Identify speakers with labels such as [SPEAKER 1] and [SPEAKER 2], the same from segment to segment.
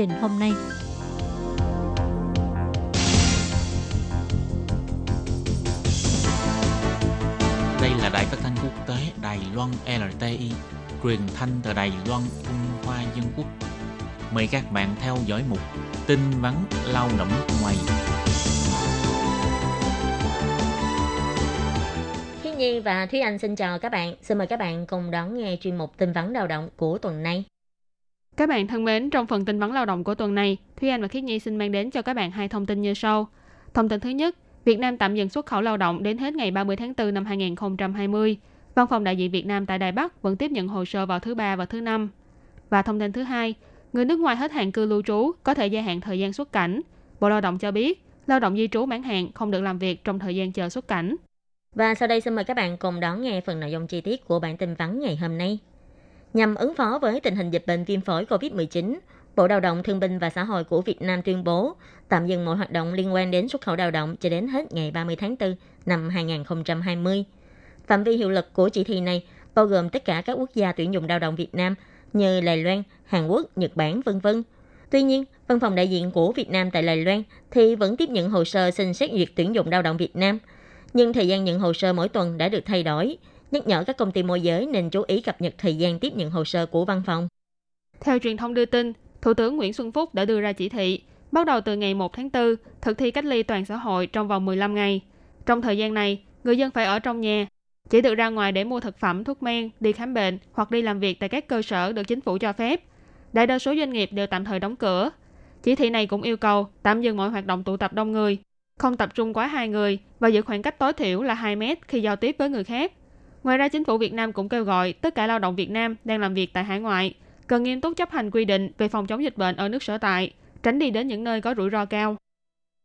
[SPEAKER 1] trình hôm nay.
[SPEAKER 2] Đây là đài phát thanh quốc tế Đài Loan LTI, truyền thanh từ Đài Loan, Trung Hoa Dân Quốc. Mời các bạn theo dõi mục tin vắn lao động ngoài.
[SPEAKER 3] Hiên Nhi và Thúy Anh xin chào các bạn. Xin mời các bạn cùng đón nghe chuyên mục tin vắn lao động của tuần này.
[SPEAKER 4] Các bạn thân mến, trong phần tin vắn lao động của tuần này, Thúy Anh và Khiết Nhi xin mang đến cho các bạn hai thông tin như sau. Thông tin thứ nhất, Việt Nam tạm dừng xuất khẩu lao động đến hết ngày 30 tháng 4 năm 2020. Văn phòng đại diện Việt Nam tại Đài Bắc vẫn tiếp nhận hồ sơ vào thứ ba và thứ năm. Và thông tin thứ hai, người nước ngoài hết hạn cư lưu trú có thể gia hạn thời gian xuất cảnh. Bộ Lao động cho biết, lao động di trú mãn hạn không được làm việc trong thời gian chờ xuất cảnh.
[SPEAKER 3] Và sau đây xin mời các bạn cùng đón nghe phần nội dung chi tiết của bản tin vắn ngày hôm nay. Nhằm ứng phó với tình hình dịch bệnh viêm phổi COVID-19, Bộ Lao động Thương binh và Xã hội của Việt Nam tuyên bố tạm dừng mọi hoạt động liên quan đến xuất khẩu lao động cho đến hết ngày 30 tháng 4 năm 2020. Phạm vi hiệu lực của chỉ thị này bao gồm tất cả các quốc gia tuyển dụng lao động Việt Nam như Đài Loan, Hàn Quốc, Nhật Bản, vân vân. Tuy nhiên, văn phòng đại diện của Việt Nam tại Đài Loan thì vẫn tiếp nhận hồ sơ xin xét duyệt tuyển dụng lao động Việt Nam. Nhưng thời gian nhận hồ sơ mỗi tuần đã được thay đổi, nhắc nhở các công ty môi giới nên chú ý cập nhật thời gian tiếp nhận hồ sơ của văn phòng.
[SPEAKER 4] Theo truyền thông đưa tin, Thủ tướng Nguyễn Xuân Phúc đã đưa ra chỉ thị bắt đầu từ ngày 1 tháng 4 thực thi cách ly toàn xã hội trong vòng 15 ngày. Trong thời gian này, người dân phải ở trong nhà, chỉ được ra ngoài để mua thực phẩm, thuốc men, đi khám bệnh hoặc đi làm việc tại các cơ sở được chính phủ cho phép. Đại đa số doanh nghiệp đều tạm thời đóng cửa. Chỉ thị này cũng yêu cầu tạm dừng mọi hoạt động tụ tập đông người, không tập trung quá hai người và giữ khoảng cách tối thiểu là 2 mét khi giao tiếp với người khác. Ngoài ra, chính phủ Việt Nam cũng kêu gọi tất cả lao động Việt Nam đang làm việc tại hải ngoại cần nghiêm túc chấp hành quy định về phòng chống dịch bệnh ở nước sở tại, tránh đi đến những nơi có rủi ro cao.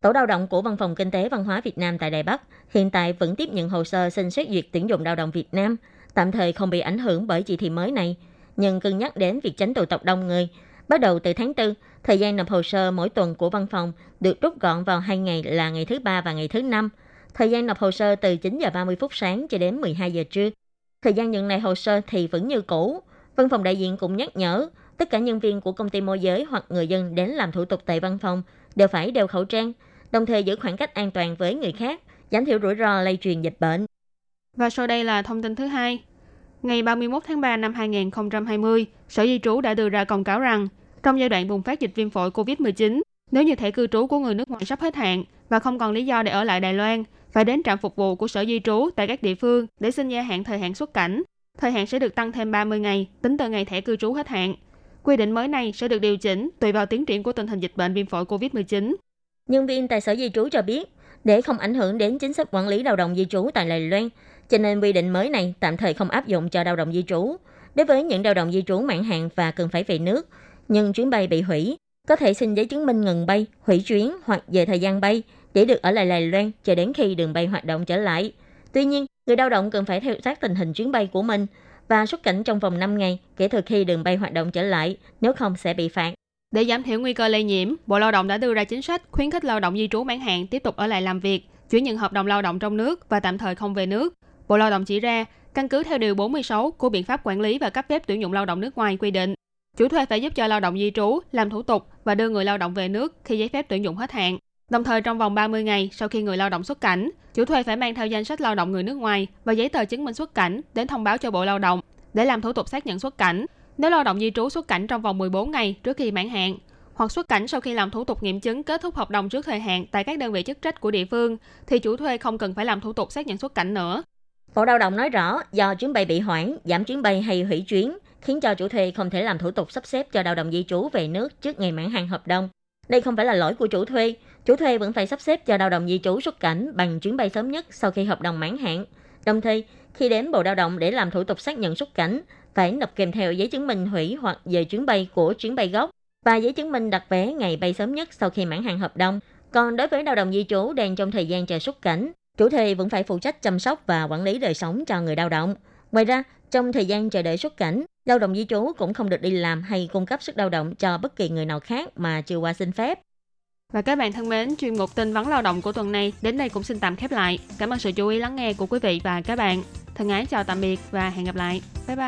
[SPEAKER 3] Tổ lao động của Văn phòng Kinh tế Văn hóa Việt Nam tại Đài Bắc hiện tại vẫn tiếp nhận hồ sơ xin xét duyệt tuyển dụng lao động Việt Nam, tạm thời không bị ảnh hưởng bởi chỉ thị mới này, nhưng cân nhắc đến việc tránh tụ tập đông người. Bắt đầu từ tháng 4, thời gian nộp hồ sơ mỗi tuần của văn phòng được rút gọn vào hai ngày là ngày thứ ba và ngày thứ năm. Thời gian nộp hồ sơ từ 9 giờ 30 phút sáng cho đến 12 giờ trưa. Thời gian nhận lại hồ sơ thì vẫn như cũ. Văn phòng đại diện cũng nhắc nhở tất cả nhân viên của công ty môi giới hoặc người dân đến làm thủ tục tại văn phòng đều phải đeo khẩu trang, đồng thời giữ khoảng cách an toàn với người khác, giảm thiểu rủi ro lây truyền dịch bệnh.
[SPEAKER 4] Và sau đây là thông tin thứ hai. Ngày 31 tháng 3 năm 2020, Sở Di trú đã đưa ra công cáo rằng trong giai đoạn bùng phát dịch viêm phổi COVID-19, nếu như thẻ cư trú của người nước ngoài sắp hết hạn và không còn lý do để ở lại Đài Loan, phải đến trạm phục vụ của Sở Di trú tại các địa phương để xin gia hạn thời hạn xuất cảnh. Thời hạn sẽ được tăng thêm 30 ngày, tính từ ngày thẻ cư trú hết hạn. Quy định mới này sẽ được điều chỉnh tùy vào tiến triển của tình hình dịch bệnh viêm phổi COVID-19.
[SPEAKER 3] Nhân viên tại Sở Di trú cho biết, để không ảnh hưởng đến chính sách quản lý lao động di trú tại Đài Loan, cho nên quy định mới này tạm thời không áp dụng cho lao động di trú. Đối với những lao động di trú mãn hạn và cần phải về nước, nhưng chuyến bay bị hủy, có thể xin giấy chứng minh ngừng bay, hủy chuyến hoặc về thời gian bay để được ở lại Đài Loan cho đến khi đường bay hoạt động trở lại. Tuy nhiên, người lao động cần phải theo sát tình hình chuyến bay của mình và xuất cảnh trong vòng 5 ngày kể từ khi đường bay hoạt động trở lại, nếu không sẽ bị phạt.
[SPEAKER 4] Để giảm thiểu nguy cơ lây nhiễm, Bộ Lao động đã đưa ra chính sách khuyến khích lao động di trú mãn hạn tiếp tục ở lại làm việc, chuyển nhận hợp đồng lao động trong nước và tạm thời không về nước. Bộ Lao động chỉ ra, căn cứ theo điều 46 của biện pháp quản lý và cấp phép tuyển dụng lao động nước ngoài quy định, chủ thuê phải giúp cho lao động di trú làm thủ tục và đưa người lao động về nước khi giấy phép tuyển dụng hết hạn. Đồng thời trong vòng 30 ngày sau khi người lao động xuất cảnh, chủ thuê phải mang theo danh sách lao động người nước ngoài và giấy tờ chứng minh xuất cảnh đến thông báo cho Bộ Lao động để làm thủ tục xác nhận xuất cảnh. Nếu lao động di trú xuất cảnh trong vòng 14 ngày trước khi mãn hạn, hoặc xuất cảnh sau khi làm thủ tục nghiệm chứng kết thúc hợp đồng trước thời hạn tại các đơn vị chức trách của địa phương, thì chủ thuê không cần phải làm thủ tục xác nhận xuất cảnh nữa.
[SPEAKER 3] Bộ Lao động nói rõ, do chuyến bay bị hoãn, giảm chuyến bay hay hủy chuyến, khiến cho chủ thuê không thể làm thủ tục sắp xếp cho lao động di trú về nước trước ngày mãn hạn hợp đồng. Đây không phải là lỗi của chủ thuê, chủ thuê vẫn phải sắp xếp cho lao động di trú xuất cảnh bằng chuyến bay sớm nhất sau khi hợp đồng mãn hạn. Đồng thời, khi đến Bộ Lao động để làm thủ tục xác nhận xuất cảnh, phải nộp kèm theo giấy chứng minh hủy hoặc về chuyến bay của chuyến bay gốc và giấy chứng minh đặt vé ngày bay sớm nhất sau khi mãn hạn hợp đồng. Còn đối với lao động di trú đang trong thời gian chờ xuất cảnh, chủ thuê vẫn phải phụ trách chăm sóc và quản lý đời sống cho người lao động. Ngoài ra, trong thời gian chờ đợi xuất cảnh, lao động di trú cũng không được đi làm hay cung cấp sức lao động cho bất kỳ người nào khác mà chưa qua xin phép.
[SPEAKER 4] Và các bạn thân mến, chuyên mục tin vắn lao động của tuần này đến đây cũng xin tạm khép lại. Cảm ơn sự chú ý lắng nghe của quý vị và các bạn. Thân ái chào tạm biệt và hẹn gặp lại. Bye bye.